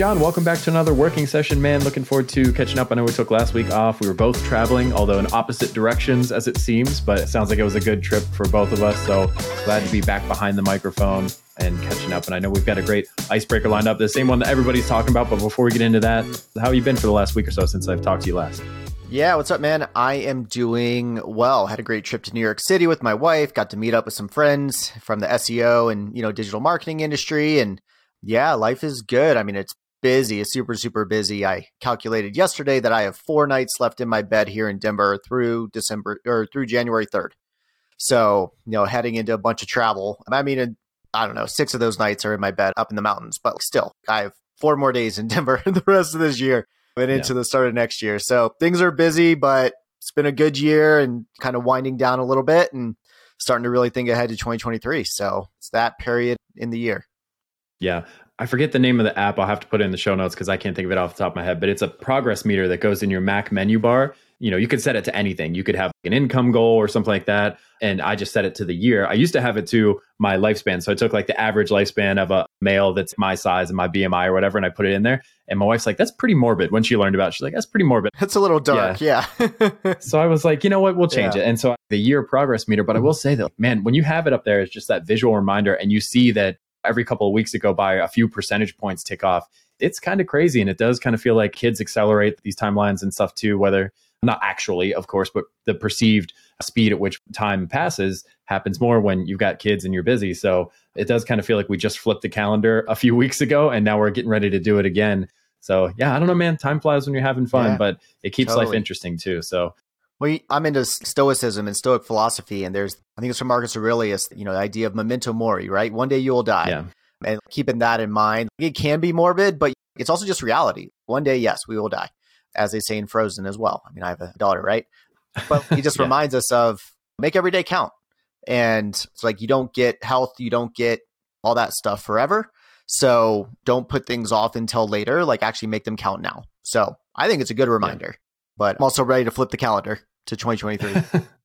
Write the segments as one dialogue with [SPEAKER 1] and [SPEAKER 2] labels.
[SPEAKER 1] John. Welcome back to another working session, man. Looking forward to catching up. I know we took last week off. We were both traveling, although in opposite directions as it seems, but it sounds like it was a good trip for both of us. So glad to be back behind the microphone and catching up. And I know we've got a great icebreaker lined up, the same one that everybody's talking about. But before we get into that, how have you been for the last week or so since I've talked to you last?
[SPEAKER 2] Yeah, what's up, man? I am doing well. Had a great trip to New York City with my wife. Got to meet up with some friends from the SEO and you know digital marketing industry, and yeah, life is good. I mean, it's busy, super super busy. I calculated yesterday that I have four nights left in my bed here in Denver through December or through January third. So you know, heading into a bunch of travel. I mean, I don't know, six of those nights are in my bed up in the mountains, but still, I have four more days in Denver the rest of this year and into yeah. the start of next year. So things are busy, but it's been a good year and kind of winding down a little bit and starting to really think ahead to 2023. So it's that period in the year.
[SPEAKER 1] Yeah. I forget the name of the app. I'll have to put it in the show notes because I can't think of it off the top of my head, but it's a progress meter that goes in your Mac menu bar you know, you could set it to anything. You could have an income goal or something like that. And I just set it to the year. I used to have it to my lifespan. So I took like the average lifespan of a male that's my size and my BMI or whatever, and I put it in there. And my wife's like, that's pretty morbid. When she learned about it, she's like, that's pretty morbid.
[SPEAKER 2] That's a little dark. Yeah.
[SPEAKER 1] yeah. so I was like, you know what? We'll change yeah. it. And so the year progress meter, but I will mm-hmm. say that, man, when you have it up there, it's just that visual reminder and you see that every couple of weeks that go by, a few percentage points tick off. It's kind of crazy. And it does kind of feel like kids accelerate these timelines and stuff too, whether not actually, of course, but the perceived speed at which time passes happens more when you've got kids and you're busy. So it does kind of feel like we just flipped the calendar a few weeks ago and now we're getting ready to do it again. So yeah, I don't know, man. Time flies when you're having fun, yeah, but it keeps totally. life interesting too. So
[SPEAKER 2] well, I'm into Stoicism and Stoic philosophy, and there's I think it's from Marcus Aurelius. You know, the idea of memento mori, right? One day you will die, yeah. and keeping that in mind, it can be morbid, but it's also just reality. One day, yes, we will die as they say in Frozen as well. I mean, I have a daughter, right? But he just yeah. reminds us of make every day count. And it's like you don't get health, you don't get all that stuff forever. So don't put things off until later, like actually make them count now. So I think it's a good reminder, yeah. but I'm also ready to flip the calendar to 2023.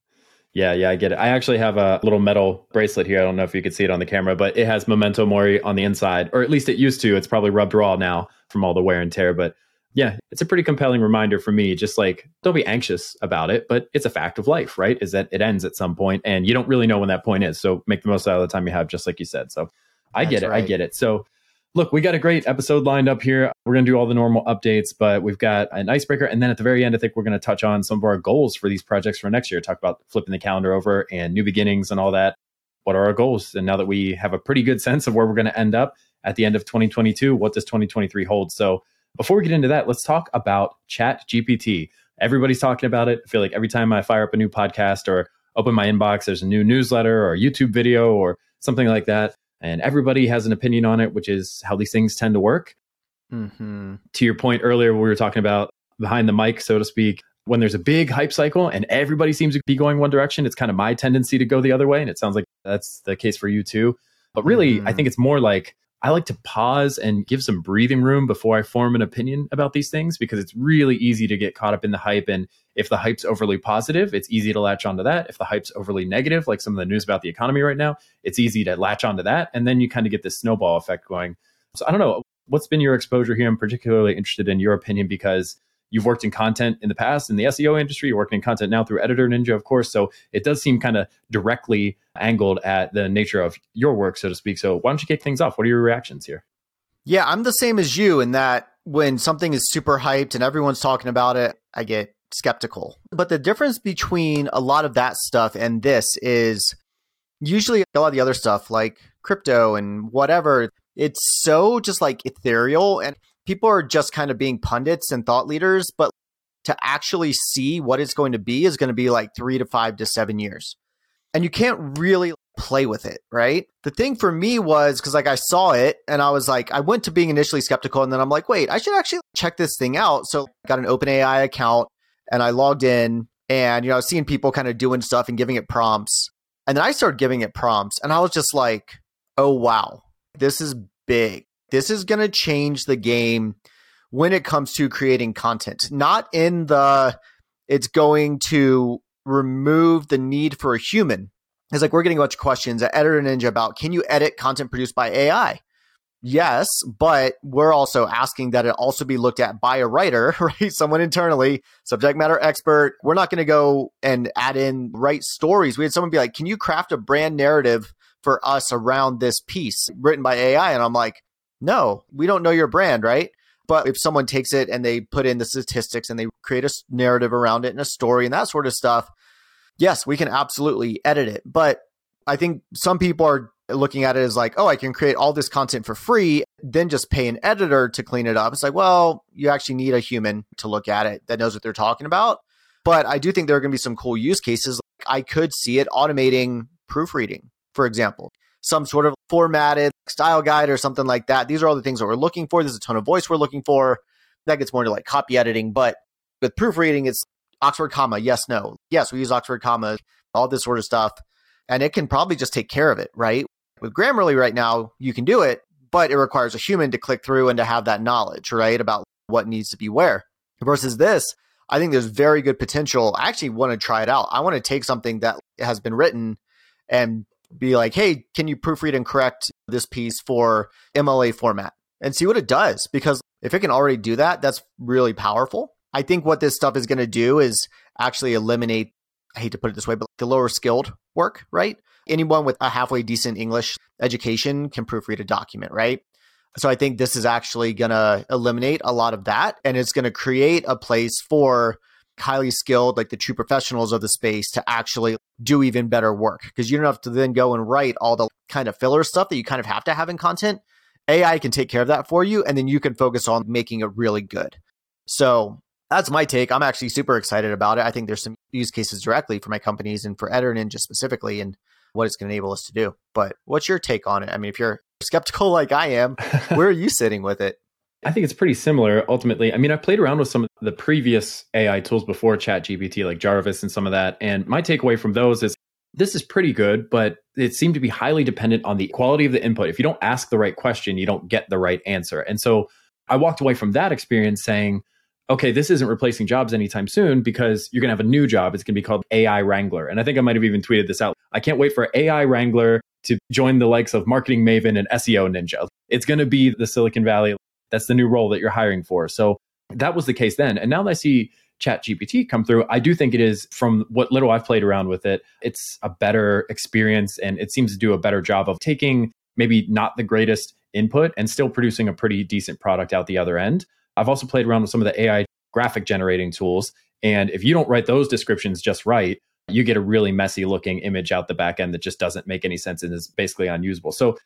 [SPEAKER 1] Yeah, yeah, I get it. I actually have a little metal bracelet here. I don't know if you could see it on the camera, but it has Memento Mori on the inside, or at least it used to. It's probably rubbed raw now from all the wear and tear, but yeah, it's a pretty compelling reminder for me. Just like, don't be anxious about it, but it's a fact of life, right? Is that it ends at some point and you don't really know when that point is. So make the most out of the time you have, just like you said. So I That's get it. Right. I get it. So look, we got a great episode lined up here. We're going to do all the normal updates, but we've got an icebreaker. And then at the very end, I think we're going to touch on some of our goals for these projects for next year, talk about flipping the calendar over and new beginnings and all that. What are our goals? And now that we have a pretty good sense of where we're going to end up at the end of 2022, what does 2023 hold? So before we get into that, let's talk about Chat GPT. Everybody's talking about it. I feel like every time I fire up a new podcast or open my inbox, there's a new newsletter or a YouTube video or something like that. And everybody has an opinion on it, which is how these things tend to work. Mm-hmm. To your point earlier, we were talking about behind the mic, so to speak, when there's a big hype cycle and everybody seems to be going one direction, it's kind of my tendency to go the other way. And it sounds like that's the case for you too. But really, mm-hmm. I think it's more like I like to pause and give some breathing room before I form an opinion about these things because it's really easy to get caught up in the hype. And if the hype's overly positive, it's easy to latch onto that. If the hype's overly negative, like some of the news about the economy right now, it's easy to latch onto that. And then you kind of get this snowball effect going. So I don't know. What's been your exposure here? I'm particularly interested in your opinion because You've worked in content in the past in the SEO industry. You're working in content now through Editor Ninja, of course. So it does seem kind of directly angled at the nature of your work, so to speak. So why don't you kick things off? What are your reactions here?
[SPEAKER 2] Yeah, I'm the same as you in that when something is super hyped and everyone's talking about it, I get skeptical. But the difference between a lot of that stuff and this is usually a lot of the other stuff like crypto and whatever, it's so just like ethereal and people are just kind of being pundits and thought leaders, but to actually see what it's going to be is going to be like three to five to seven years. And you can't really play with it, right? The thing for me was because like I saw it and I was like, I went to being initially skeptical and then I'm like, wait, I should actually check this thing out. So I got an OpenAI account and I logged in and, you know, I was seeing people kind of doing stuff and giving it prompts. And then I started giving it prompts and I was just like, oh, wow, this is big. This is going to change the game when it comes to creating content. Not in the, it's going to remove the need for a human. It's like we're getting a bunch of questions at Editor Ninja about can you edit content produced by AI? Yes, but we're also asking that it also be looked at by a writer, right? Someone internally, subject matter expert. We're not going to go and add in write stories. We had someone be like, "Can you craft a brand narrative for us around this piece written by AI?" And I'm like, "No, we don't know your brand, right?" But if someone takes it and they put in the statistics and they create a narrative around it and a story and that sort of stuff, yes, we can absolutely edit it. But I think some people are looking at it as like, oh, I can create all this content for free, then just pay an editor to clean it up. It's like, well, you actually need a human to look at it that knows what they're talking about. But I do think there are going to be some cool use cases. I could see it automating proofreading, for example, some sort of formatted style guide or something like that. These are all the things that we're looking for. There's a ton of voice we're looking for. That gets more into like copy editing. But with proofreading, it's Oxford comma, yes, no. Yes, we use Oxford comma, all this sort of stuff. And it can probably just take care of it, right? With Grammarly right now, you can do it, but it requires a human to click through and to have that knowledge, right? About what needs to be where. Versus this, I think there's very good potential. I actually want to try it out. I want to take something that has been written and be like, hey, can you proofread and correct this piece for MLA format and see what it does? Because if it can already do that, that's really powerful. I think what this stuff is going to do is actually eliminate, I hate to put it this way, but the lower skilled work, right? anyone with a halfway decent English education can proofread a document, right? So I think this is actually going to eliminate a lot of that and it's going to create a place for highly skilled, like the true professionals of the space to actually do even better work because you don't have to then go and write all the kind of filler stuff that you kind of have to have in content. AI can take care of that for you and then you can focus on making it really good. So that's my take. I'm actually super excited about it. I think there's some use cases directly for my companies and for Editor Ninja specifically. And what it's going to enable us to do. But what's your take on it? I mean, if you're skeptical like I am, where are you sitting with it?
[SPEAKER 1] I think it's pretty similar ultimately. I mean, I played around with some of the previous AI tools before ChatGPT, like Jarvis and some of that. And my takeaway from those is this is pretty good, but it seemed to be highly dependent on the quality of the input. If you don't ask the right question, you don't get the right answer. And so I walked away from that experience saying, okay, this isn't replacing jobs anytime soon because you're going to have a new job. It's going to be called AI Wrangler. And I think I might have even tweeted this out. I can't wait for AI Wrangler to join the likes of Marketing Maven and SEO Ninja. It's going to be the Silicon Valley. That's the new role that you're hiring for. So that was the case then. And now that I see Chat GPT come through, I do think it is from what little I've played around with it, it's a better experience and it seems to do a better job of taking maybe not the greatest input and still producing a pretty decent product out the other end. I've also played around with some of the AI graphic generating tools. And if you don't write those descriptions just right, you get a really messy looking image out the back end that just doesn't make any sense and is basically unusable. So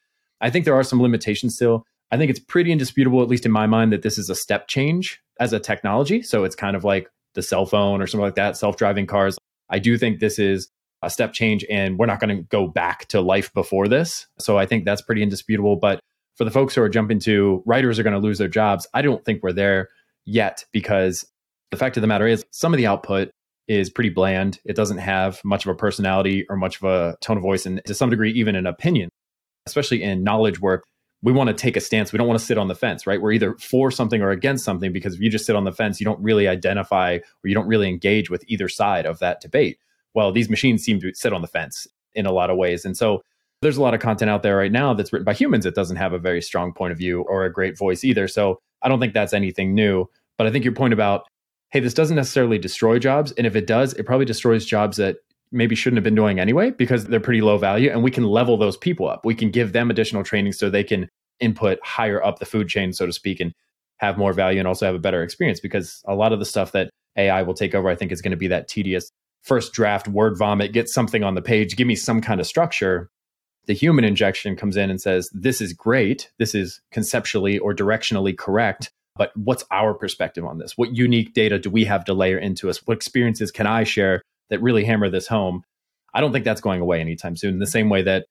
[SPEAKER 1] I think there are some limitations still. I think it's pretty indisputable, at least in my mind, that this is a step change as a technology. So it's kind of like the cell phone or something like that, self driving cars. I do think this is a step change and we're not going to go back to life before this. So I think that's pretty indisputable. But for the folks who are jumping to writers are going to lose their jobs, I don't think we're there yet because the fact of the matter is some of the output is pretty bland. It doesn't have much of a personality or much of a tone of voice, and to some degree, even an opinion, especially in knowledge work. We want to take a stance. We don't want to sit on the fence, right? We're either for something or against something because if you just sit on the fence, you don't really identify or you don't really engage with either side of that debate. Well, these machines seem to sit on the fence in a lot of ways. And so there's a lot of content out there right now that's written by humans that doesn't have a very strong point of view or a great voice either. So I don't think that's anything new. But I think your point about, hey, this doesn't necessarily destroy jobs. And if it does, it probably destroys jobs that maybe shouldn't have been doing anyway because they're pretty low value. And we can level those people up. We can give them additional training so they can input higher up the food chain, so to speak, and have more value and also have a better experience because a lot of the stuff that AI will take over, I think, is going to be that tedious first draft word vomit, get something on the page, give me some kind of structure the human injection comes in and says, This is great. This is conceptually or directionally correct. But what's our perspective on this? What unique data do we have to layer into us? What experiences can I share that really hammer this home? I don't think that's going away anytime soon. In the same way that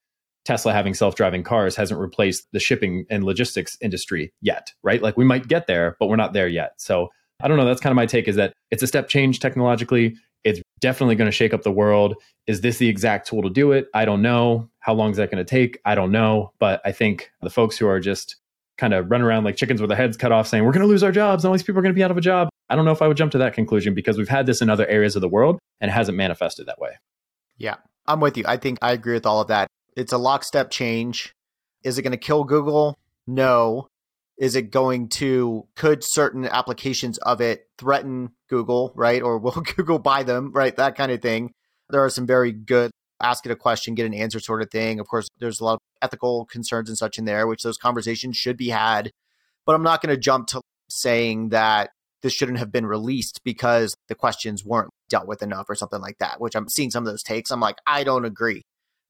[SPEAKER 1] Tesla having self driving cars hasn't replaced the shipping and logistics industry yet, right? Like we might get there, but we're not there yet. So I don't know. That's kind of my take is that it's a step change technologically. It's definitely going to shake up the world. Is this the exact tool to do it? I don't know. How long is that going to take? I don't know. But I think the folks who are just kind of run around like chickens with their heads cut off saying, we're going to lose our jobs. All these people are going to be out of a job. I don't know if I would jump to that conclusion because we've had this in other areas of the world and it hasn't manifested that way.
[SPEAKER 2] Yeah, I'm with you. I think I agree with all of that. It's a lockstep change. Is it going to kill Google? No. Is it going to, could certain applications of it threaten Google, right? Or will Google buy them, right? That kind of thing. There are some very good ask it a question, get an answer sort of thing. Of course, there's a lot of ethical concerns and such in there, which those conversations should be had. But I'm not going to jump to saying that this shouldn't have been released because the questions weren't dealt with enough or something like that, which I'm seeing some of those takes. I'm like, I don't agree.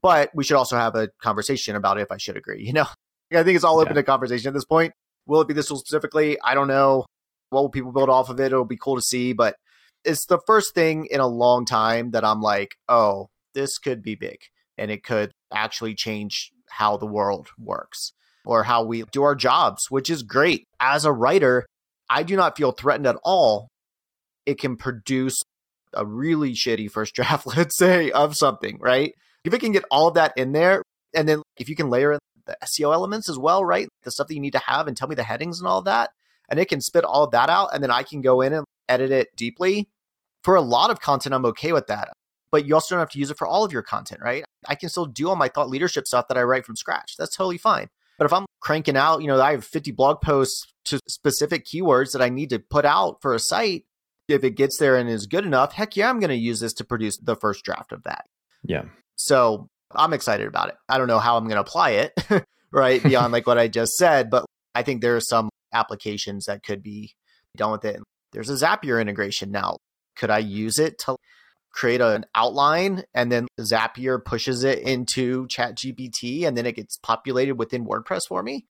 [SPEAKER 2] But we should also have a conversation about it if I should agree. You know, I think it's all open yeah. to conversation at this point. Will it be this tool specifically? I don't know. What will people build off of it? It'll be cool to see. But it's the first thing in a long time that I'm like, oh, this could be big and it could actually change how the world works or how we do our jobs, which is great. As a writer, I do not feel threatened at all. It can produce a really shitty first draft, let's say, of something, right? If it can get all of that in there, and then if you can layer in the SEO elements as well, right? The stuff that you need to have and tell me the headings and all that, and it can spit all of that out, and then I can go in and edit it deeply. For a lot of content, I'm okay with that. But you also don't have to use it for all of your content, right? I can still do all my thought leadership stuff that I write from scratch. That's totally fine. But if I'm cranking out, you know, I have 50 blog posts to specific keywords that I need to put out for a site. If it gets there and is good enough, heck yeah, I'm going to use this to produce the first draft of that.
[SPEAKER 1] Yeah.
[SPEAKER 2] So I'm excited about it. I don't know how I'm going to apply it, right? Beyond like what I just said, but I think there are some applications that could be done with it. There's a Zapier integration now. Could I use it to create an outline and then Zapier pushes it into ChatGPT and then it gets populated within WordPress for me.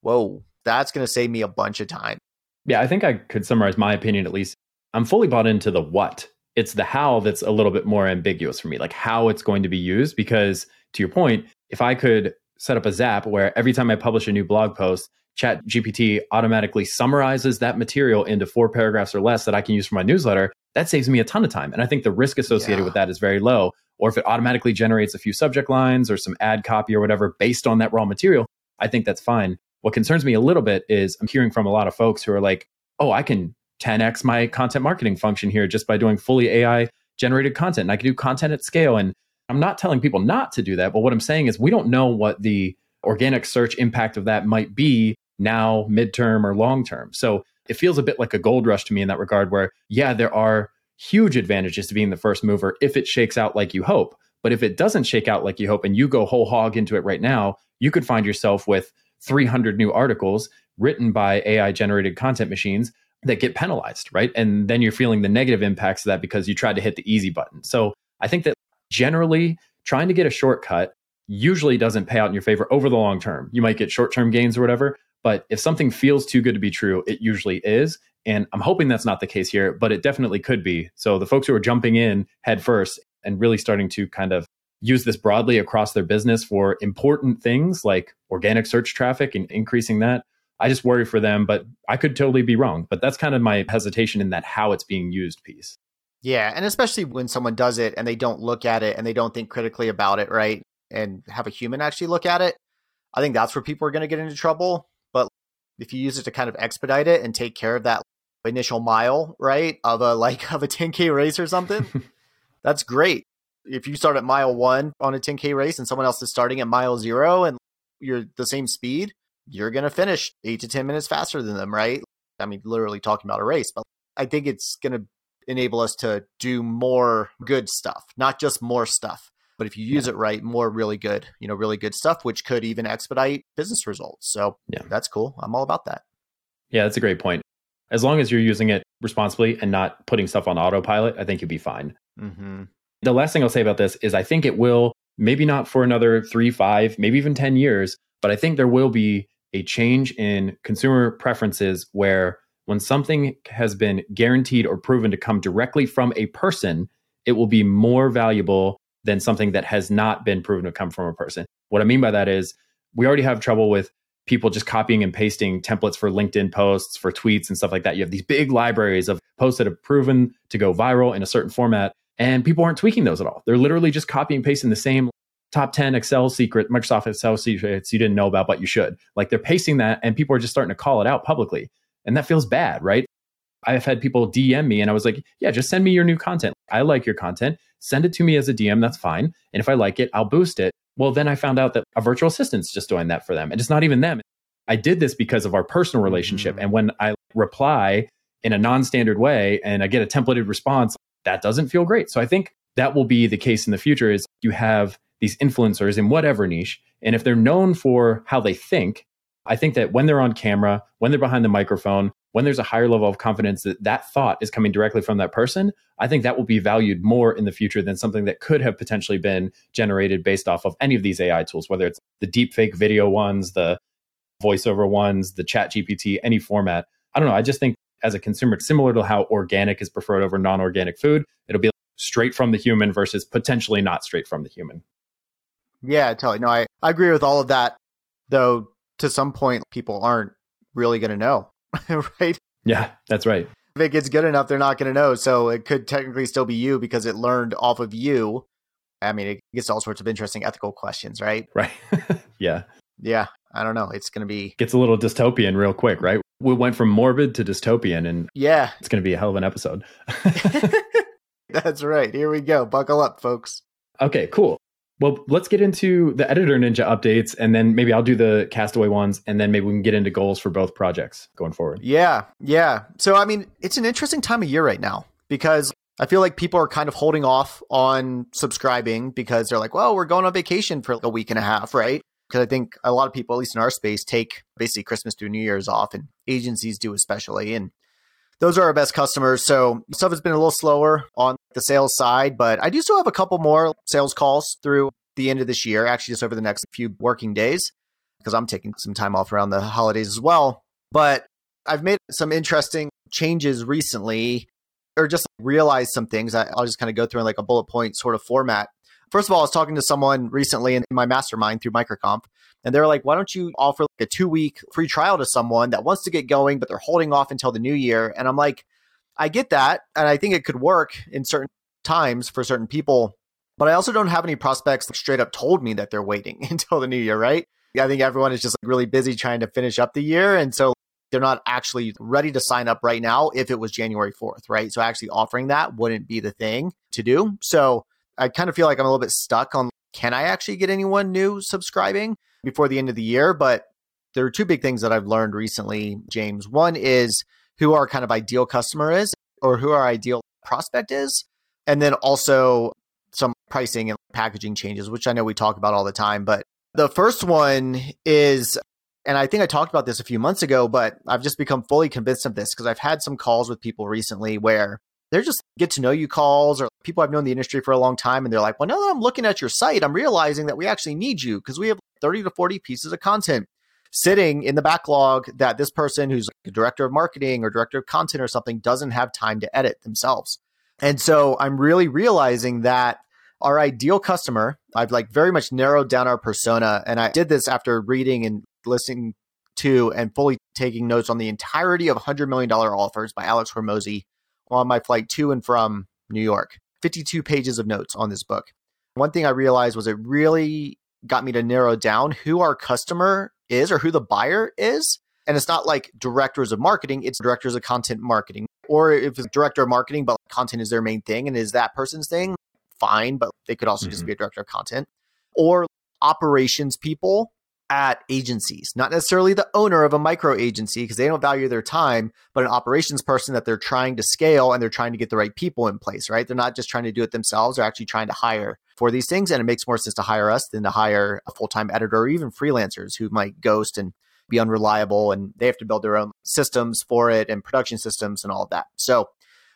[SPEAKER 2] Whoa, that's going to save me a bunch of time.
[SPEAKER 1] Yeah, I think I could summarize my opinion at least. I'm fully bought into the what. It's the how that's a little bit more ambiguous for me, like how it's going to be used. Because to your point, if I could set up a Zap where every time I publish a new blog post, Chat GPT automatically summarizes that material into four paragraphs or less that I can use for my newsletter, that saves me a ton of time. And I think the risk associated yeah. with that is very low. Or if it automatically generates a few subject lines or some ad copy or whatever based on that raw material, I think that's fine. What concerns me a little bit is I'm hearing from a lot of folks who are like, oh, I can 10x my content marketing function here just by doing fully AI generated content. And I can do content at scale. And I'm not telling people not to do that. But what I'm saying is we don't know what the organic search impact of that might be now, midterm, or long term. So it feels a bit like a gold rush to me in that regard, where, yeah, there are huge advantages to being the first mover if it shakes out like you hope. But if it doesn't shake out like you hope and you go whole hog into it right now, you could find yourself with 300 new articles written by AI generated content machines that get penalized, right? And then you're feeling the negative impacts of that because you tried to hit the easy button. So I think that generally trying to get a shortcut usually doesn't pay out in your favor over the long term. You might get short term gains or whatever, but if something feels too good to be true, it usually is. And I'm hoping that's not the case here, but it definitely could be. So the folks who are jumping in head first and really starting to kind of use this broadly across their business for important things like organic search traffic and increasing that. I just worry for them, but I could totally be wrong. But that's kind of my hesitation in that how it's being used piece.
[SPEAKER 2] Yeah. And especially when someone does it and they don't look at it and they don't think critically about it, right? And have a human actually look at it. I think that's where people are going to get into trouble if you use it to kind of expedite it and take care of that initial mile, right, of a like of a 10k race or something, that's great. If you start at mile one on a 10k race and someone else is starting at mile zero and you're the same speed, you're gonna finish eight to ten minutes faster than them, right? I mean, literally talking about a race, but I think it's gonna enable us to do more good stuff, not just more stuff. But if you use yeah. it right, more really good, you know, really good stuff, which could even expedite business results. So yeah, that's cool. I'm all about that.
[SPEAKER 1] Yeah, that's a great point. As long as you're using it responsibly and not putting stuff on autopilot, I think you'll be fine. Mm-hmm. The last thing I'll say about this is I think it will, maybe not for another three, five, maybe even 10 years, but I think there will be a change in consumer preferences where when something has been guaranteed or proven to come directly from a person, it will be more valuable than something that has not been proven to come from a person. What I mean by that is we already have trouble with people just copying and pasting templates for LinkedIn posts, for tweets and stuff like that. You have these big libraries of posts that have proven to go viral in a certain format, and people aren't tweaking those at all. They're literally just copying and pasting the same top 10 Excel secret, Microsoft Excel secrets you didn't know about, but you should. Like they're pasting that, and people are just starting to call it out publicly. And that feels bad, right? I've had people DM me and I was like, yeah, just send me your new content. I like your content. Send it to me as a DM. That's fine. And if I like it, I'll boost it. Well, then I found out that a virtual assistant's just doing that for them. And it's not even them. I did this because of our personal relationship.
[SPEAKER 2] Mhm.
[SPEAKER 1] And when I reply in a non standard way and I get a templated response, that doesn't feel great. So I think that will be the case in the future is you have these influencers in whatever niche. And if they're known for how they think, I think that when they're on camera, when they're behind the microphone, when there's a higher level of confidence that that thought is coming directly from that person, I think that will be valued more in the future than something that could have potentially been generated based off of any of these AI tools, whether it's the deepfake video ones, the voiceover ones, the chat GPT, any format. I don't know. I just think as a consumer, similar to how organic is preferred over non organic food, it'll be straight from the human versus potentially not straight from the human.
[SPEAKER 2] Yeah, totally. No, I, I agree with all of that, though to some point people aren't really going to know, right?
[SPEAKER 1] Yeah, that's right.
[SPEAKER 2] If it gets good enough, they're not going to know. So it could technically still be you because it learned off of you. I mean, it gets all sorts of interesting ethical questions, right?
[SPEAKER 1] Right. yeah.
[SPEAKER 2] Yeah, I don't know. It's going to be,
[SPEAKER 1] Gets a little dystopian real quick, right? We went from morbid to dystopian, and
[SPEAKER 2] yeah,
[SPEAKER 1] it's going to be a hell of an episode.
[SPEAKER 2] that's right. Here we go. Buckle up, folks.
[SPEAKER 1] Okay, cool. Well, let's get into the Editor Ninja updates, and then maybe I'll do the Castaway ones, and then maybe we can get into goals for both projects going forward.
[SPEAKER 2] Yeah, yeah. So, I mean, it's an interesting time of year right now because I feel like people are kind of holding off on subscribing because they're like, well, we're going on vacation for like a week and a half, right? Because I think a lot of people, at least in our space, take basically Christmas through New Year's off, and agencies do especially. And those are our best customers. So stuff has been a little slower on the sales side, but I do still have a couple more sales calls through the end of this year, actually, just over the next few working days, because I'm taking some time off around the holidays as well. But I've made some interesting changes recently, or just realized some things. I'll just kind of go through in like a bullet point sort of format. First of all, I was talking to someone recently in my mastermind through MicroConf, and they're like, why don't you offer like a two week free trial to someone that wants to get going, but they're holding off until the new year? And I'm like, I get that. And I think it could work in certain times for certain people. But I also don't have any prospects that straight up told me that they're waiting until the new year, right? I think everyone is just like really busy trying to finish up the year. And so they're not actually ready to sign up right now if it was January 4th, right? So actually offering that wouldn't be the thing to do. So I kind of feel like I'm a little bit stuck on can I actually get anyone new subscribing before the end of the year? But there are two big things that I've learned recently, James. One is who our kind of ideal customer is or who our ideal prospect is. And then also some pricing and packaging changes, which I know we talk about all the time. But the first one is, and I think I talked about this a few months ago, but I've just become fully convinced of this because I've had some calls with people recently where they're just get to know you calls or people I've known in the industry for a long time. And they're like, well, now that I'm looking at your site, I'm realizing that we actually need you because we have 30 to 40 pieces of content sitting in the backlog that this person who's like a director of marketing or director of content or something doesn't have time to edit themselves. And so I'm really realizing that our ideal customer, I've like very much narrowed down our persona. And I did this after reading and listening to and fully taking notes on the entirety of $100 million offers by Alex Hormozi on my flight to and from New York. 52 pages of notes on this book. One thing I realized was it really got me to narrow down who our customer is or who the buyer is. And it's not like directors of marketing, it's directors of content marketing. Or if it's director of marketing, but content is their main thing and is that person's thing, fine, but they could also mm-hmm. just be a director of content. Or operations people at agencies, not necessarily the owner of a micro agency because they don't value their time, but an operations person that they're trying to scale and they're trying to get the right people in place, right? They're not just trying to do it themselves, they're actually trying to hire for these things. And it makes more sense to hire us than to hire a full time editor or even freelancers who might ghost and be unreliable and they have to build their own systems for it and production systems and all of that. So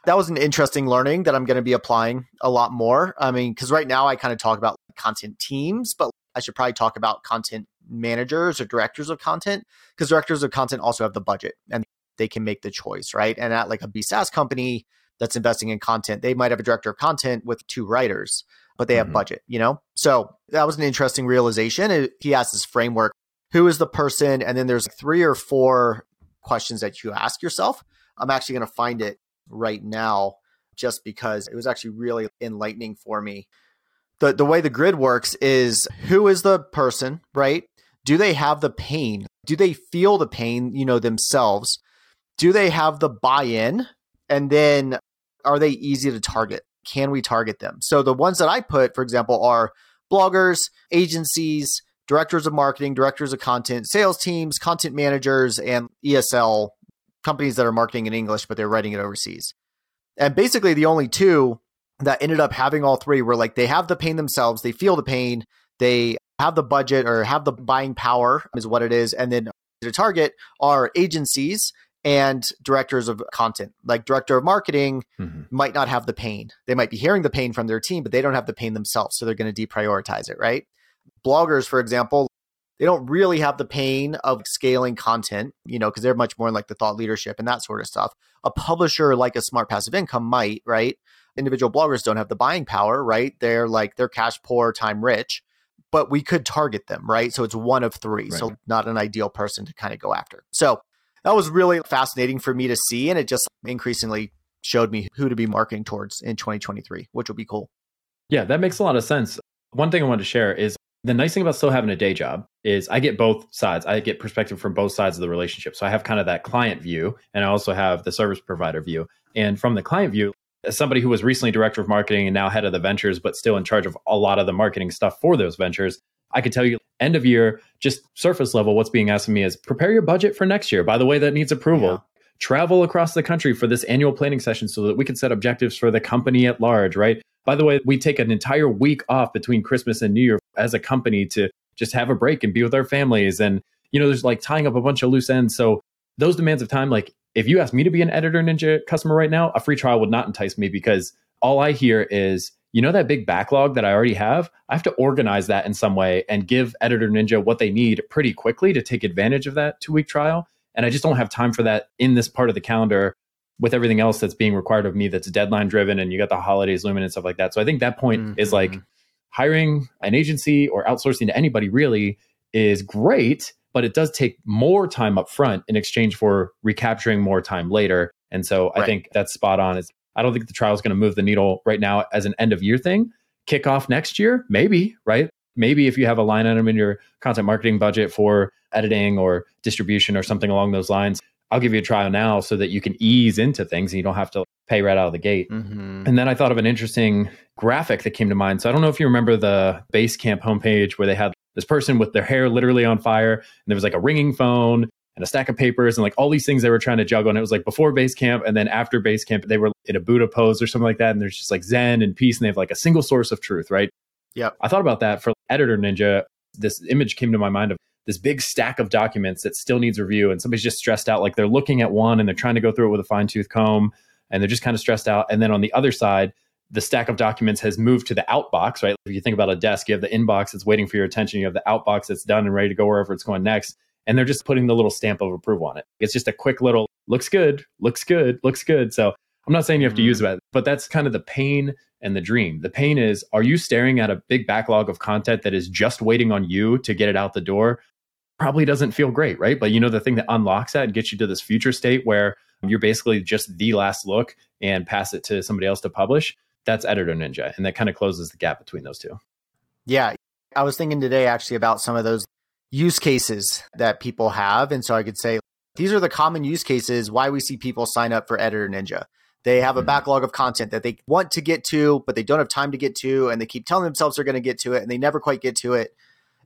[SPEAKER 2] that was an interesting learning that I'm going to be applying a lot more. I mean, because right now I kind of talk about content teams, but I should probably talk about content managers or directors of content because directors of content also have the budget and they can make the choice, right? And at like a BSaaS company that's investing in content, they might have a director of content with two writers, but they have mm-hmm. budget, you know? So that was an interesting realization. It, he has this framework who is the person? And then there's three or four questions that you ask yourself. I'm actually going to find it right now just because it was actually really enlightening for me. The, the way the grid works is who is the person, right? Do they have the pain? Do they feel the pain, you know, themselves? Do they have the buy-in? And then are they easy to target? Can we target them? So the ones that I put, for example, are bloggers, agencies, directors of marketing, directors of content, sales teams, content managers, and ESL companies that are marketing in English, but they're writing it overseas. And basically, the only two that ended up having all three were like they have the pain themselves, they feel the pain, they have the budget or have the buying power, is what it is. And then to target are agencies and directors of content. Like director of marketing mm-hmm. might not have the pain. They might be hearing the pain from their team, but they don't have the pain themselves. So they're going to deprioritize it, right? bloggers, for example, they don't really have the pain of scaling content, you know, because they're much more in like the thought leadership and that sort of stuff. A publisher like a smart passive income might, right? Individual bloggers don't have the buying power, right? They're like they're cash poor, time rich, but we could target them, right? So it's one of three. Right. So not an ideal person to kind of go after. So that was really fascinating for me to see. And it just increasingly showed me who to be marketing towards in 2023, which will be cool.
[SPEAKER 1] Yeah, that makes a lot of sense. One thing I wanted to share is the nice thing about still having a day job is I get both sides. I get perspective from both sides of the relationship. So I have kind of that client view and I also have the service provider view. And from the client view, as somebody who was recently director of marketing and now head of the ventures, but still in charge of a lot of the marketing stuff for those ventures, I could tell you end of year, just surface level, what's being asked of me is prepare your budget for next year. By the way, that needs approval. Yeah. Travel across the country for this annual planning session so that we can set objectives for the company at large, right? By the way, we take an entire week off between Christmas and New Year as a company to just have a break and be with our families. And, you know, there's like tying up a bunch of loose ends. So those demands of time, like if you ask me to be an editor ninja customer right now, a free trial would not entice me because all I hear is, you know, that big backlog that I already have, I have to organize that in some way and give editor ninja what they need pretty quickly to take advantage of that two week trial. And I just don't have time for that in this part of the calendar with everything else that's being required of me that's deadline driven and you got the holidays looming and stuff like that. So I think that point mm-hmm. is like hiring an agency or outsourcing to anybody really is great, but it does take more time up front in exchange for recapturing more time later. And so right. I think that's spot on. It's, I don't think the trial is going to move the needle right now as an end of year thing. Kick off next year, maybe, right? Maybe if you have a line item in your content marketing budget for editing or distribution or something along those lines, I'll give you a trial now so that you can ease into things and you don't have to pay right out of the gate. Mm-hmm. And then I thought of an interesting graphic that came to mind. So I don't know if you remember the Basecamp homepage where they had this person with their hair literally on fire and there was like a ringing phone and a stack of papers and like all these things they were trying to juggle. And it was like before Basecamp and then after Basecamp, they were in a Buddha pose or something like that. And there's just like Zen and peace and they have like a single source of truth, right?
[SPEAKER 2] Yeah.
[SPEAKER 1] I thought about that for Editor Ninja. This image came to my mind of this big stack of documents that still needs review and somebody's just stressed out like they're looking at one and they're trying to go through it with a fine tooth comb and they're just kind of stressed out and then on the other side the stack of documents has moved to the outbox right if you think about a desk you have the inbox that's waiting for your attention you have the outbox that's done and ready to go wherever it's going next and they're just putting the little stamp of approval on it it's just a quick little looks good looks good looks good so i'm not saying you have to use mm. that but that's kind of the pain and the dream. The pain is are you staring at a big backlog of content that is just waiting on you to get it out the door? probably doesn't feel great, right? But you know, the thing that unlocks that and gets you to this future state where you're basically just the last look and pass it to somebody else to publish, that's Editor Ninja. And that kind of closes the gap between those two.
[SPEAKER 2] Yeah. I was thinking today actually about some of those use cases that people have. And so I could say, these are the common use cases why we see people sign up for Editor Ninja. They have a mm-hmm. backlog of content that they want to get to, but they don't have time to get to, and they keep telling themselves they're going to get to it, and they never quite get to it.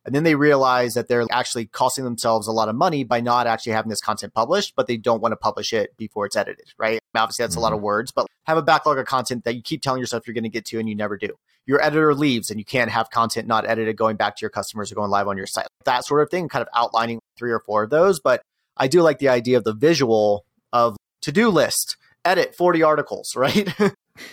[SPEAKER 2] And then they realize that they're actually costing themselves a lot of money by not actually having this content published, but they don't want to publish it before it's edited, right? Obviously, that's mm-hmm. a lot of mm-hmm. words, but have a backlog of content that you keep telling yourself you're going to get to and you never do. Your editor leaves and you can't have content not edited going back to your customers or going live on your site. That sort of thing, kind of outlining three or four of those. But I do like the idea of the visual of to do list, edit 40 articles, right?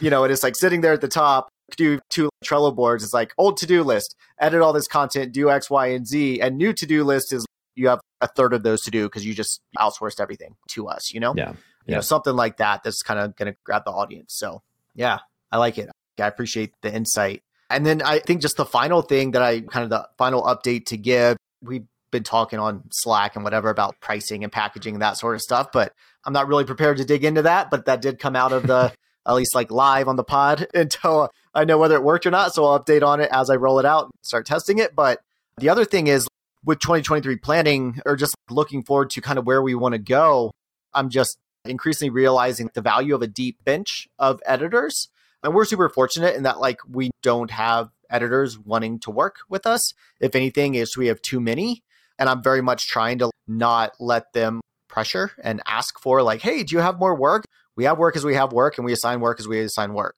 [SPEAKER 2] you know, and it's like sitting there at the top do two Trello boards. It's like old to do list, edit all this content, do X, Y, and Z. And new to do list is you have a third of those to do because you just outsourced everything to us, you know?
[SPEAKER 1] Yeah.
[SPEAKER 2] You know, something like that that's kind of going to grab the audience. So, yeah, I like it. I appreciate the insight. And then I think just the final thing that I kind of the final update to give, we've been talking on Slack and whatever about pricing and packaging and that sort of stuff, but I'm not really prepared to dig into that. But that did come out of the at least like live on the pod until uh, I know whether it worked or not. So I'll update on it as I roll it out, and start testing it. But the other thing is with 2023 planning or just looking forward to kind of where we want to go, I'm just increasingly realizing the value of a deep bench of editors. And we're super fortunate in that like we don't have editors wanting to work with us. If anything, is we have too many. And I'm very much trying to not let them pressure and ask for like, hey, do you have more work? We have work as we have work, and we assign work as we assign work.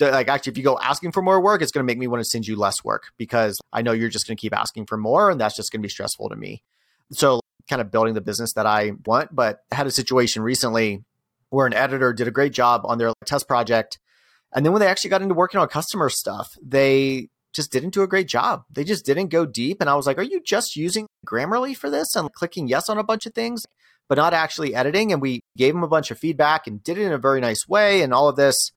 [SPEAKER 2] Like actually, if you go asking for more work, it's going to make me want to send you less work because I know you're just going to keep asking for more, and that's just going to be stressful to me. So, kind of building the business that I want. But I had a situation recently where an editor did a great job on their test project, and then when they actually got into working on customer stuff, they just didn't do a great job. They just didn't go deep. And I was like, are you just using Grammarly for this and clicking yes on a bunch of things? but not actually editing. And we gave them a bunch of feedback and did it in a very nice way and all of this.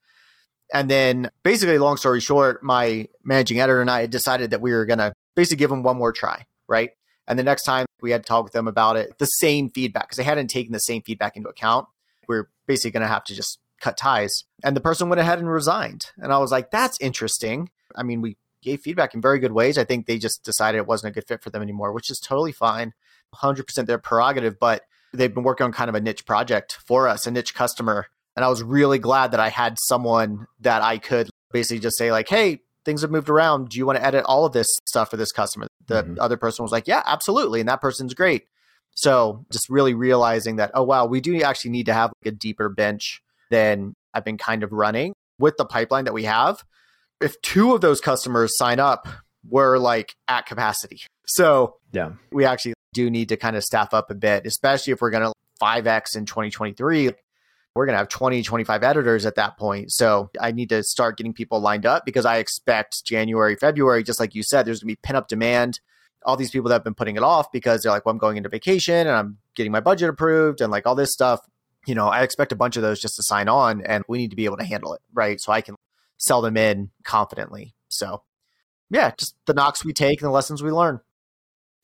[SPEAKER 2] And then, basically, long story short, my managing editor and I had decided that we were going to basically give them one more try, right? And the next time we had to talk with them about it, the same feedback, because they hadn't taken the same feedback into account. We are basically going to have to just cut ties. And the person went ahead and resigned. And I was like, that's interesting. I mean, we gave feedback in very good ways. I think they just decided it wasn't a good fit for them anymore, which is totally fine. 100% their prerogative. But they've been working on kind of a niche project for us, a niche customer. And I was really glad that I had someone that I could basically just say, like, hey, things have moved around. Do you want to edit all of this stuff for this customer? The mm-hmm. other person was like, yeah, absolutely. And that person's great. So just really realizing that, oh, wow, we do actually need to have like a deeper bench than I've been kind of running with the pipeline that we have. If two of those customers sign up, we're like at capacity. So
[SPEAKER 1] yeah,
[SPEAKER 2] we actually do need to kind of staff up a bit, especially if we're going to 5x in 2023. We're going to have 20, 25 editors at that point. So I need to start getting people lined up because I expect January, February, just like you said, there's going to be pent up demand. All these people that have been putting it off because they're like, well, I'm going into vacation and I'm getting my budget approved and like all this stuff. You know, I expect a bunch of those just to sign on and we need to be able to handle it. Right. So I can sell them in confidently. So yeah, just the knocks we take and the lessons we learn.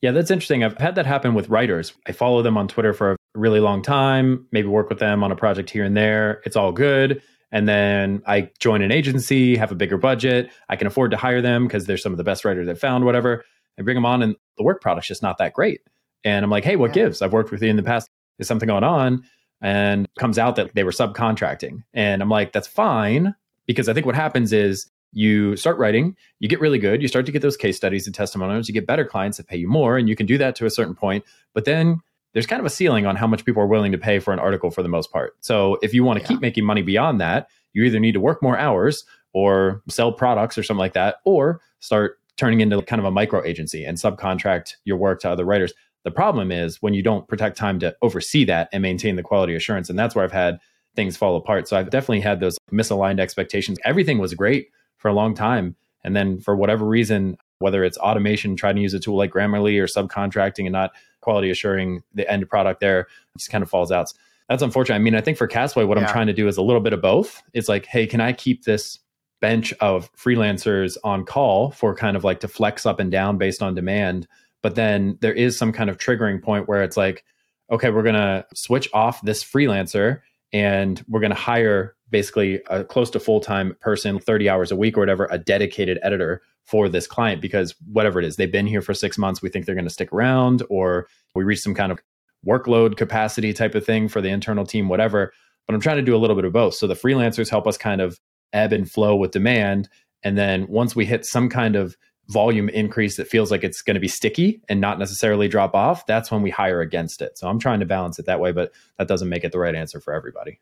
[SPEAKER 1] Yeah, that's interesting. I've had that happen with writers. I follow them on Twitter for a really long time, maybe work with them on a project here and there. It's all good. And then I join an agency, have a bigger budget. I can afford to hire them because they're some of the best writers I've found, whatever. I bring them on, and the work product's just not that great. And I'm like, hey, what yeah. gives? I've worked with you in the past. Is something going on? And comes out that they were subcontracting. And I'm like, that's fine. Because I think what happens is you start writing, you get really good, you start to get those case studies and testimonials, you get better clients that pay you more, and you can do that to a certain point. But then there's kind of a ceiling on how much people are willing to pay for an article for the most part. So if you want to yeah. keep making money beyond that, you either need to work more hours or sell products or something like that, or start turning into kind of a micro agency and subcontract your work to other writers. The problem is when you don't protect time to oversee that and maintain the quality assurance. And that's where I've had things fall apart. So I've definitely had those misaligned expectations. Everything was great for a long time. And then for whatever reason, whether it's automation, trying to use a tool like Grammarly or subcontracting and not quality assuring the end product there, just kind of falls out. That's unfortunate. I mean, I think for Castaway, what yeah. I'm trying to do is a little bit of both. It's like, hey, can I keep this bench of freelancers on call for kind of like to flex up and down based on demand? But then there is some kind of triggering point where it's like, okay, we're going to switch off this freelancer and we're going to hire basically a close to full time person, 30 hours a week or whatever, a dedicated editor for this client because whatever it is, they've been here for six months. We think they're going to stick around, or we reach some kind of workload capacity type of thing for the internal team, whatever. But I'm trying to do a little bit of both. So the freelancers help us kind of ebb and flow with demand. And then once we hit some kind of volume increase that feels like it's going to be sticky and not necessarily drop off, that's when we hire against it. So I'm trying to balance it that way, but that doesn't make it the right answer for everybody.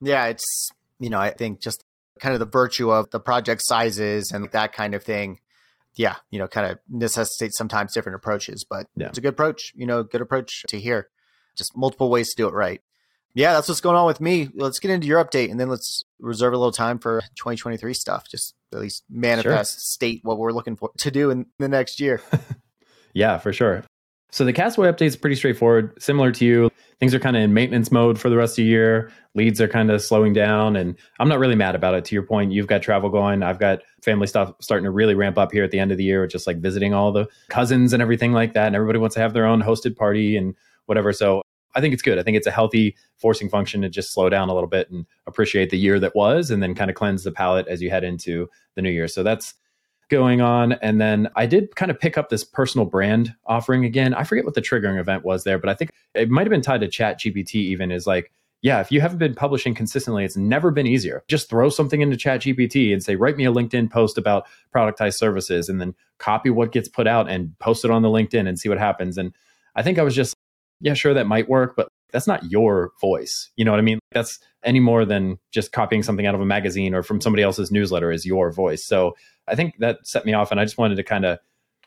[SPEAKER 2] Yeah, it's, you know, I think just kind of the virtue of the project sizes and that kind of thing. Yeah, you know, kind of necessitates sometimes different approaches, but yeah. it's a good approach, you know, good approach to hear. Just multiple ways to do it right. Yeah, that's what's going on with me. Let's get into your update and then let's reserve a little time for 2023 stuff. Just at least manifest, sure. state what we're looking for to do in the next year.
[SPEAKER 1] yeah, for sure. So the Castaway update is pretty straightforward, similar to you. Things are kind of in maintenance mode for the rest of the year. Leads are kind of slowing down, and I'm not really mad about it. To your point, you've got travel going. I've got family stuff starting to really ramp up here at the end of the year, just like visiting all the cousins and everything like that. And everybody wants to have their own hosted party and whatever. So I think it's good. I think it's a healthy forcing function to just slow down a little bit and appreciate the year that was, and then kind of cleanse the palate as you head into the new year. So that's going on. And then I did kind of pick up this personal brand offering again. I forget what the triggering event was there, but I think it might have been tied to Chat GPT even is like, yeah, if you haven't been publishing consistently, it's never been easier. Just throw something into ChatGPT and say, write me a LinkedIn post about productized services, and then copy what gets put out and post it on the LinkedIn and see what happens. And I think I was just, yeah, sure, that might work, but that's not your voice. You know what I mean? That's any more than just copying something out of a magazine or from somebody else's newsletter is your voice. So I think that set me off. And I just wanted to kind of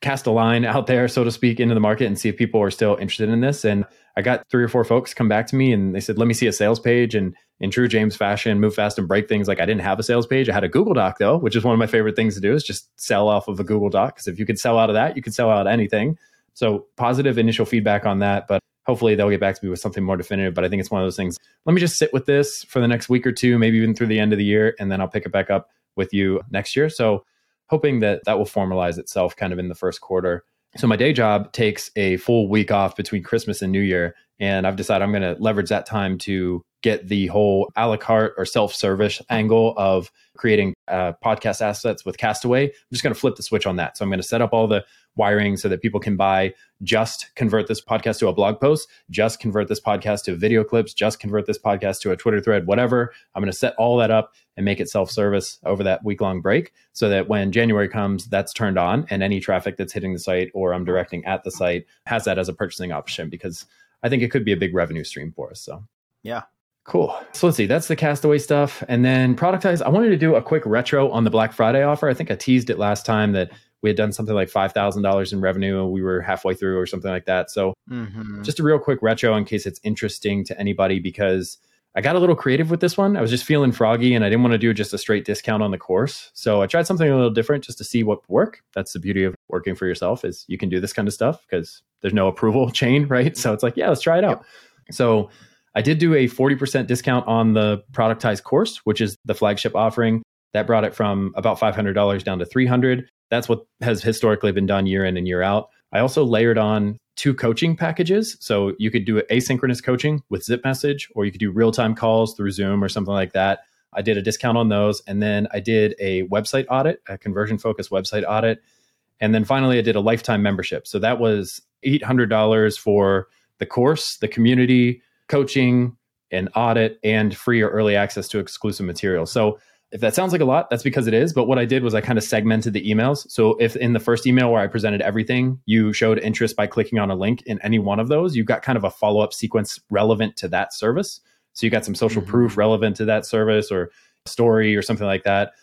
[SPEAKER 1] cast a line out there, so to speak, into the market and see if people are still interested in this. And I got three or four folks come back to me and they said, let me see a sales page. And in true James fashion, move fast and break things. Like I didn't have a sales page. I had a Google Doc though, which is one of my favorite things to do is just sell off of a Google Doc. Because if you could sell out of that, you could sell out anything. So positive initial feedback on that. But hopefully they'll get back to me with something more definitive. But I think it's one of those things. Let me just sit with this for the next week or two, maybe even through the end of the year, and then I'll pick it back up with you next year. So hoping that that will formalize itself kind of in the first quarter. So my day job takes a full week off between Christmas and New Year. And I've decided I'm going to leverage that time to get the whole a la carte or self service angle of creating uh, podcast assets with Castaway. I'm just going to flip the switch on that. So I'm going to set up all the wiring so that people can buy just convert this podcast to a blog post, just convert this podcast to video clips, just convert this podcast to a Twitter thread, whatever. I'm going to set all that up and make it self service over that week long break so that when January comes, that's turned on and any traffic that's hitting the site or I'm directing at the site has that as a purchasing option because I think it could be a big revenue stream for us. So,
[SPEAKER 2] yeah,
[SPEAKER 1] Cool. So let's see. That's the Castaway stuff. And then productize. I wanted to do a quick retro on the Black Friday offer. I think I teased it last time that we had done something like $5,000 in revenue. and We were halfway through or something like that. So mm-hmm. just a real quick retro in case it's interesting to anybody because I got a little creative with this one. I was just feeling froggy and I didn't want to do just a straight discount on the course. So I tried something a little different just to see what would work. That's the beauty of working for yourself is you can do this kind of stuff because there's no approval chain, right? So it's like, yeah, let's try it out. Yep. So I did do a 40% discount on the productized course, which is the flagship offering. That brought it from about $500 down to 300. That's what has historically been done year in and year out. I also layered on two coaching packages. So you could do asynchronous coaching with Zip Message, or you could do real time calls through Zoom or something like that. I did a discount on those. And then I did a website audit, a conversion focused website audit. And then finally, I did a lifetime membership. So that was $800 for the course, the community, coaching, an audit, and free or early access to exclusive material. So if that sounds like a lot, that's because it is. But what I did was I kind of segmented the emails. So if in the first email where I presented everything, you showed interest by clicking on a link in any one of those, you got kind of a follow up sequence relevant to that service. So you got some social mm-hmm. proof relevant to that service or story or something like that.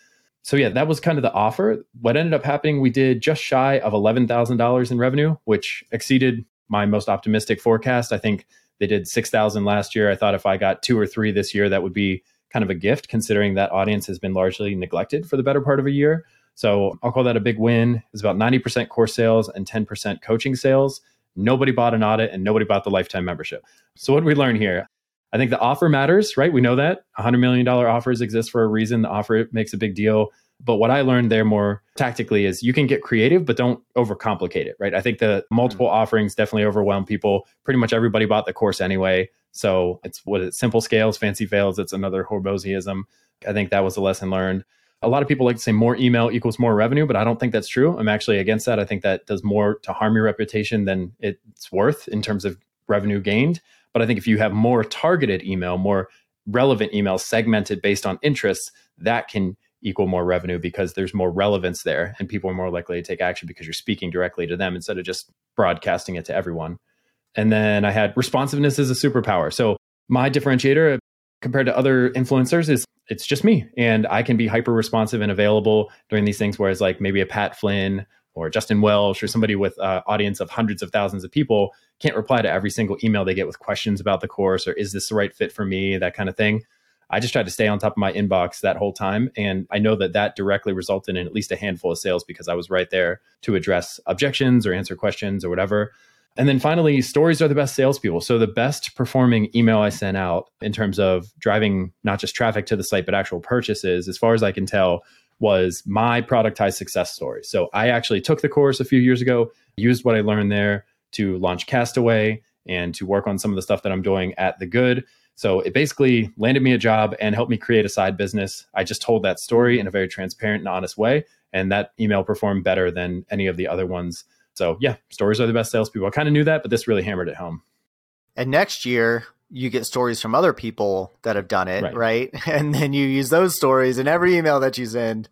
[SPEAKER 1] So yeah, that was kind of the offer. What ended up happening, we did just shy of $11,000 in revenue, which exceeded my most optimistic forecast. I think they did 6,000 last year. I thought if I got two or three this year, that would be kind of a gift considering that audience has been largely neglected for the better part of a year. So I'll call that a big win. It's about 90% course sales and 10% coaching sales. Nobody bought an audit and nobody bought the lifetime membership. So what did we learn here? I think the offer matters, right? We know that $100 million offers exist for a reason. The offer makes a big deal. But what I learned there more tactically is you can get creative, but don't overcomplicate it, right? I think the multiple mm-hmm. offerings definitely overwhelm people. Pretty much everybody bought the course anyway. So it's what it's simple scales, fancy fails. It's another Hormoziism. I think that was a lesson learned. A lot of people like to say more email equals more revenue, but I don't think that's true. I'm actually against that. I think that does more to harm your reputation than it's worth in terms of revenue gained. But I think if you have more targeted email, more relevant email segmented based on interests, that can equal more revenue because there's more relevance there and people are more likely to take action because you're speaking directly to them instead of just broadcasting it to everyone. And then I had responsiveness as a superpower. So my differentiator compared to other influencers is it's just me and I can be hyper responsive and available during these things. Whereas like maybe a Pat Flynn or Justin Welsh or somebody with an audience of hundreds of thousands of people can't reply to every single email they get with questions about the course or is this the right fit for me, that kind of thing. I just tried to stay on top of my inbox that whole time. And I know that that directly resulted in at least a handful of sales because I was right there to address objections or answer questions or whatever. And then finally, stories are the best salespeople. So the best performing email I sent out in terms of driving not just traffic to the site, but actual purchases, as far as I can tell, was my productized success story. So I actually took the course a few years ago, used what I learned there to launch Castaway and to work on some of the stuff that I'm doing at The Good. So it basically landed me a job and helped me create a side business. I just told that story in a very transparent and honest way. And that email performed better than any of the other ones. So yeah, stories are the best salespeople. I kind of knew that, but this really hammered it home.
[SPEAKER 2] And next year, you get stories from other people that have done it,
[SPEAKER 1] Right.
[SPEAKER 2] right? And then you use those stories in every email that you send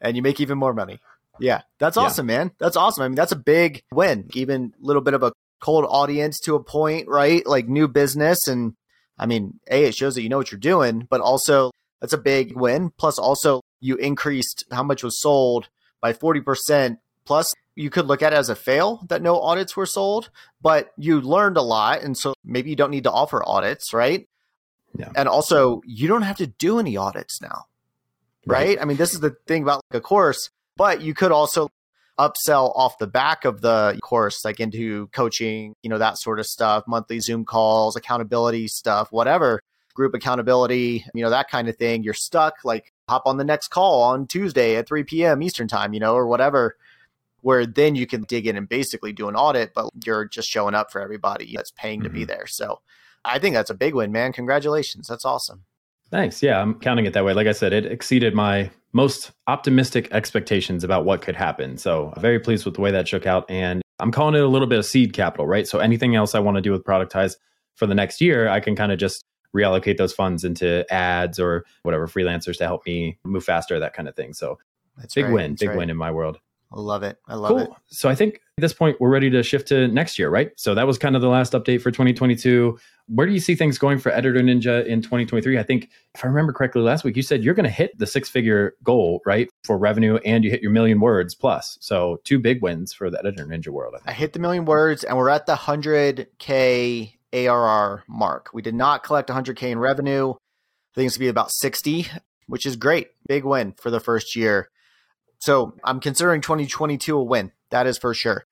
[SPEAKER 2] and you make even more money. Yeah, that's
[SPEAKER 1] Yeah.
[SPEAKER 2] awesome, man. That's awesome. I mean, that's a big win. Even a little bit of a cold audience to a point, right? Like new business. And I mean, A, it shows that you know what you're doing, but also that's a big win. Plus, also, you increased how much was sold by 40%. Plus, you could look at it as a fail that no audits were sold, but you learned a lot. And so maybe you don't need to offer audits, right?
[SPEAKER 1] Yeah.
[SPEAKER 2] And also, you don't have to do any audits now right? I mean, this is the thing about like a course, but you could also upsell off the back of the course, like into coaching, you know, that sort of stuff, monthly Zoom calls, accountability stuff, whatever, group accountability, you know, that kind of thing. You're stuck, like hop on the next call on Tuesday at 3 p.m. Eastern time, you know, or whatever. Where then you can dig in and basically do an audit, but you're just showing up for everybody that's paying to be
[SPEAKER 1] Mhm.
[SPEAKER 2] there. So I think that's a big win, man. Congratulations. That's awesome.
[SPEAKER 1] Thanks. Yeah, I'm counting it that way. Like I said, it exceeded my most optimistic expectations about what could happen. So I'm very pleased with the way that shook out. And I'm calling it a little bit of seed capital, right? So anything else I want to do with Productize for the next year, I can kind of just reallocate those funds into ads or whatever freelancers to help me move faster, that kind of thing. So
[SPEAKER 2] That's
[SPEAKER 1] big
[SPEAKER 2] right.
[SPEAKER 1] win, big
[SPEAKER 2] right.
[SPEAKER 1] win in my world.
[SPEAKER 2] I love it. I love
[SPEAKER 1] cool.
[SPEAKER 2] it.
[SPEAKER 1] So I think at this point we're ready to shift to next year, right? So that was kind of the last update for 2022. Where do you see things going for Editor Ninja in 2023? I think if I remember correctly last week, you said you're going to hit the six-figure goal, right, for revenue, and you hit your million words plus. So two big wins for the Editor Ninja world. I
[SPEAKER 2] I hit the million words and we're at the 100K ARR mark. We did not collect 100K in revenue. I think it's going to be about 60, which is great. Big win for the first year. So I'm considering 2022 a win. That is for sure.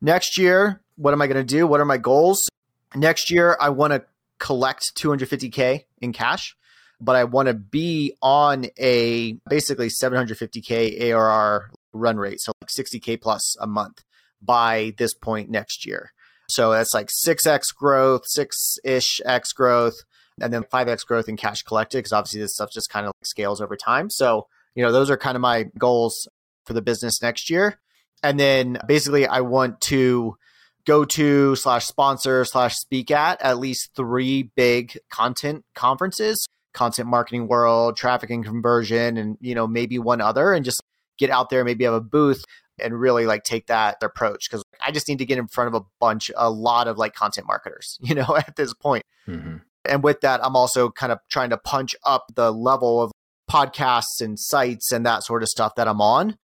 [SPEAKER 2] Next year, what am I going to do? What are my goals? Next year, I want to collect 250K in cash, but I want to be on a basically 750K ARR run rate. So like 60K plus a month by this point next year. So that's like 6x growth, 6 ish x growth, and then 5x growth in cash collected because obviously this stuff just kind of scales over time. So, you know, those are kind of my goals for the business next year. And then basically, I want to go to slash sponsor slash speak at at least three big content conferences content marketing world traffic and conversion and you know maybe one other and just get out there maybe have a booth and really like take that approach because I just need to get in front of a bunch, a lot of like content marketers, you know, at this point.
[SPEAKER 1] Mhm.
[SPEAKER 2] And with that, I'm also kind of trying to punch up the level of podcasts and sites and that sort of stuff that I'm on.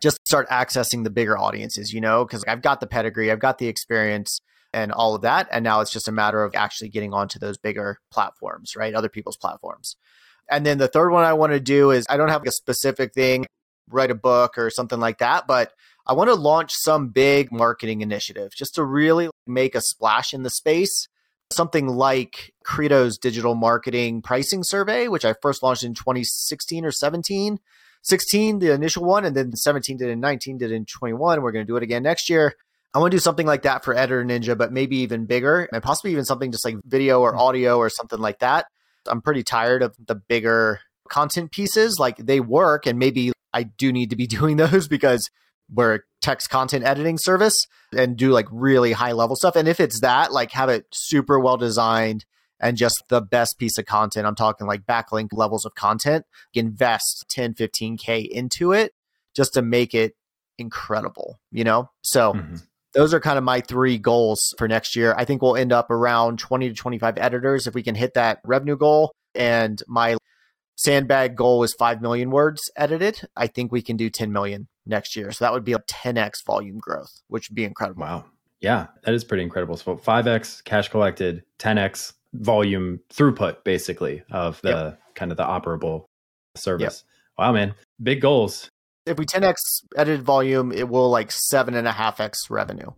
[SPEAKER 2] Just start accessing the bigger audiences, you know, because I've got the pedigree, I've got the experience and all of that. And now it's just a matter of actually getting onto those bigger platforms, right? Other people's platforms. And then the third one I want to do is I don't have a specific thing, write a book or something like that, but I want to launch some big marketing initiative just to really make a splash in the space. Something like Credo's digital marketing pricing survey, which I first launched in 2016 or 17. 16, the initial one, and then 17 did in 19, did in 21. We're going to do it again next year. I want to do something like that for Editor Ninja, but maybe even bigger and possibly even something just like video or hmm. audio or something like that. I'm pretty tired of the bigger content pieces. Like they work, and maybe I do need to be doing those because we're a text content editing service and do like really high level stuff. And if it's that, like have it super well designed and just the best piece of content. I'm talking like backlink levels of content. Invest 10, 15K into it just to make it incredible, you know? So
[SPEAKER 1] Mhm.
[SPEAKER 2] those are kind of my three goals for next year. I think we'll end up around 20 to 25 editors if we can hit that revenue goal. And my sandbag goal is 5 million words edited. I think we can do 10 million next year. So that would be a 10x volume growth, which would be incredible.
[SPEAKER 1] Wow. Yeah, that is pretty incredible. So 5x cash collected, 10x volume throughput, basically, of the kind of the operable service. Wow, man. Big goals.
[SPEAKER 2] If we 10x edited volume, it will like seven and a half x revenue.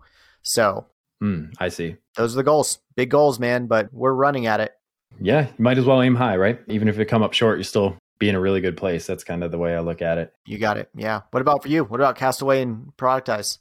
[SPEAKER 2] So
[SPEAKER 1] Hmm, I see.
[SPEAKER 2] those are the goals. Big goals, man, but we're running at it.
[SPEAKER 1] Yeah, you might as well aim high, right? Even if you come up short, you still be in a really good place. That's kind of the way I look at it.
[SPEAKER 2] You got it. Yeah. What about for you? What about Castaway and Productize?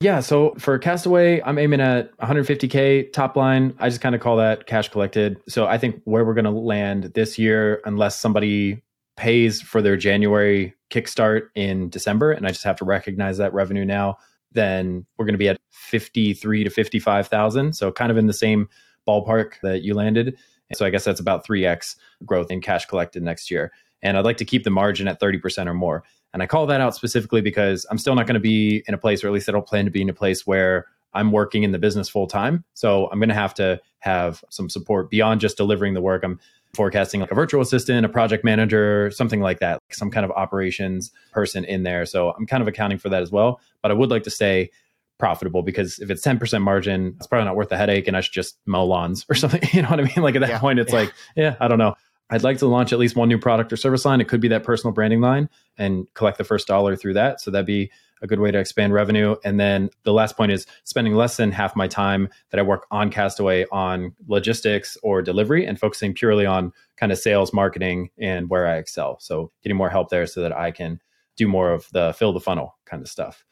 [SPEAKER 1] Yeah, so for Castaway, I'm aiming at 150k top line. I just kind of call that cash collected. So I think where we're going to land this year, unless somebody pays for their January kickstart in December, and I just have to recognize that revenue now, then we're going to be at 53 to 55,000. So kind of in the same ballpark that you landed. So I guess that's about 3x growth in cash collected next year. And I'd like to keep the margin at 30% or more. And I call that out specifically because I'm still not going to be in a place, or at least I don't plan to be in a place where I'm working in the business full time. So I'm going to have to have some support beyond just delivering the work. I'm forecasting like a virtual assistant, a project manager, something like that, like some kind of operations person in there. So I'm kind of accounting for that as well. But I would like to stay profitable because if it's 10% margin, it's probably not worth the headache and I should just mow lawns or something. You know what I mean? Like at that yeah, point, it's yeah. like, yeah, I don't know. I'd like to launch at least one new product or service line. It could be that personal branding line and collect the first dollar through that. So that'd be a good way to expand revenue. And then the last point is spending less than half my time that I work on Castaway on logistics or delivery and focusing purely on kind of sales, marketing, and where I excel. So getting more help there so that I can do more of the fill the funnel kind of stuff.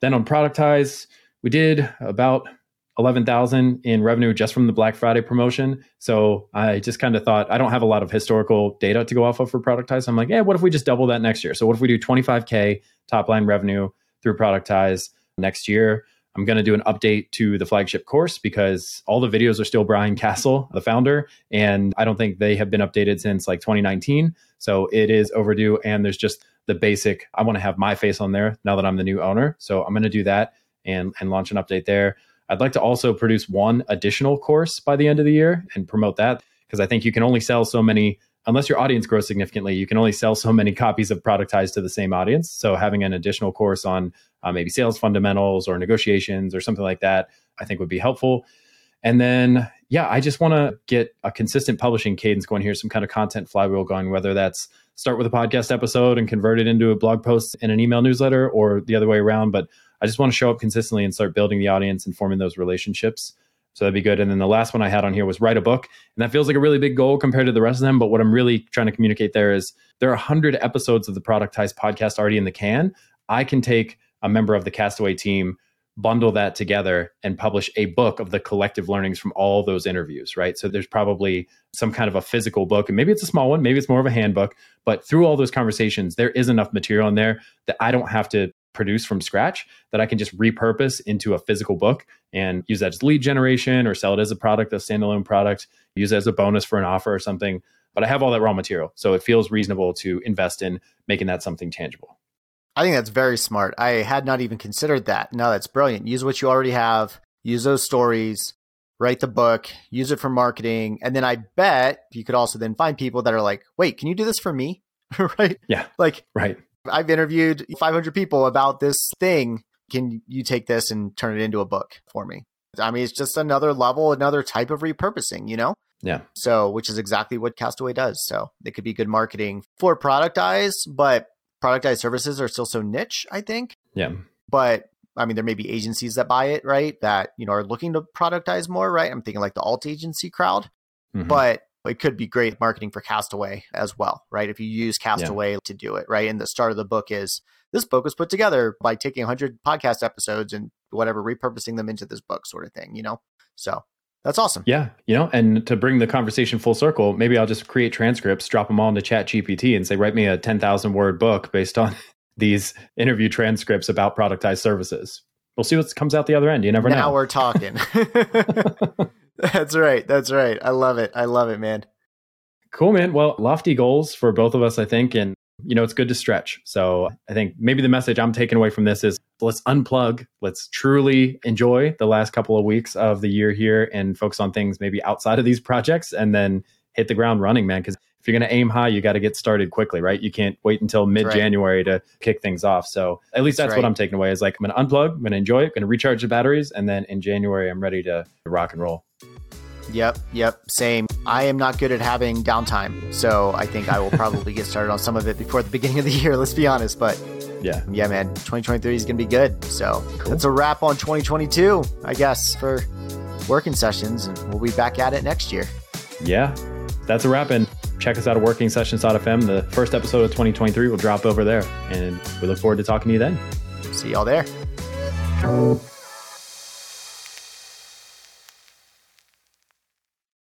[SPEAKER 1] Then on Productize, we did about 11,000 in revenue just from the Black Friday promotion. So I just kind of thought I don't have a lot of historical data to go off of for Productize. I'm like, yeah, what if we just double that next year? So what if we do 25K top line revenue through Productize next year. I'm going to do an update to the flagship course because all the videos are still Brian Casel, the founder, and I don't think they have been updated since like 2019. So it is overdue. And there's just the basic, I want to have my face on there now that I'm the new owner. So I'm going to do that and, and launch an update there. I'd like to also produce one additional course by the end of the year and promote that because I think you can only sell so many unless your audience grows significantly, you can only sell so many copies of Productize to the same audience. So having an additional course on uh, maybe sales fundamentals or negotiations or something like that, I think would be helpful. And then, yeah, I just want to get a consistent publishing cadence going here, some kind of content flywheel going, whether that's start with a podcast episode and convert it into a blog post and an email newsletter or the other way around. But I just want to show up consistently and start building the audience and forming those relationships. So that'd be good. And then the last one I had on here was write a book. And that feels like a really big goal compared to the rest of them. But what I'm really trying to communicate there is there are 100 episodes of the Productize podcast already in the can. I can take a member of the Castaway team, bundle that together, and publish a book of the collective learnings from all those interviews, right? So there's probably some kind of a physical book. And maybe it's a small one, maybe it's more of a handbook. But through all those conversations, there is enough material in there that I don't have to produce from scratch that I can just repurpose into a physical book and use that as lead generation or sell it as a product, a standalone product, use it as a bonus for an offer or something. But I have all that raw material. So it feels reasonable to invest in making that something tangible.
[SPEAKER 2] I think that's very smart. I had not even considered that. No, that's brilliant. Use what you already have, use those stories, write the book, use it for marketing. And then I bet you could also then find people that are like, wait, can you do this for me? right?
[SPEAKER 1] Yeah.
[SPEAKER 2] Like,
[SPEAKER 1] right.
[SPEAKER 2] I've interviewed 500 people about this thing. Can you take this and turn it into a book for me? I mean, it's just another level, another type of repurposing, you know?
[SPEAKER 1] Yeah.
[SPEAKER 2] So, which is exactly what Castaway does. So, it could be good marketing for productize, but productized services are still so niche, I think.
[SPEAKER 1] Yeah.
[SPEAKER 2] But I mean, there may be agencies that buy it, right? That, you know, are looking to productize more, right? I'm thinking like the alt agency crowd. Mm-hmm. But it could be great marketing for Castaway as well, right? If you use Castaway yeah. to do it, right? And the start of the book is this book was put together by taking 100 podcast episodes and whatever, repurposing them into this book, sort of thing, you know? So that's awesome.
[SPEAKER 1] Yeah. You know, and to bring the conversation full circle, maybe I'll just create transcripts, drop them all into Chat GPT and say, write me a 10,000 word book based on these interview transcripts about productized services. We'll see what comes out the other end. You never
[SPEAKER 2] now
[SPEAKER 1] know.
[SPEAKER 2] Now we're talking. That's right. That's right. I love it. I love it, man.
[SPEAKER 1] Cool, man. Well, lofty goals for both of us, I think. And, you know, it's good to stretch. So I think maybe the message I'm taking away from this is let's unplug. Let's truly enjoy the last couple of weeks of the year here and focus on things maybe outside of these projects and then hit the ground running, man. Because if you're going to aim high, you got to get started quickly, right? You can't wait until mid January right. to kick things off. So at least that's, that's right. what I'm taking away is like, I'm going to unplug, I'm going to enjoy it, I'm going to recharge the batteries. And then in January, I'm ready to rock and roll.
[SPEAKER 2] Yep, yep, same. I am not good at having downtime, so I think I will probably get started on some of it before the beginning of the year. Let's be honest, but
[SPEAKER 1] yeah,
[SPEAKER 2] yeah, man, 2023 is gonna be good. So cool. that's a wrap on 2022, I guess, for working sessions, and we'll be back at it next year.
[SPEAKER 1] Yeah, that's a wrap. And check us out at workingsessions.fm. The first episode of 2023 will drop over there, and we look forward to talking to you then.
[SPEAKER 2] See y'all there.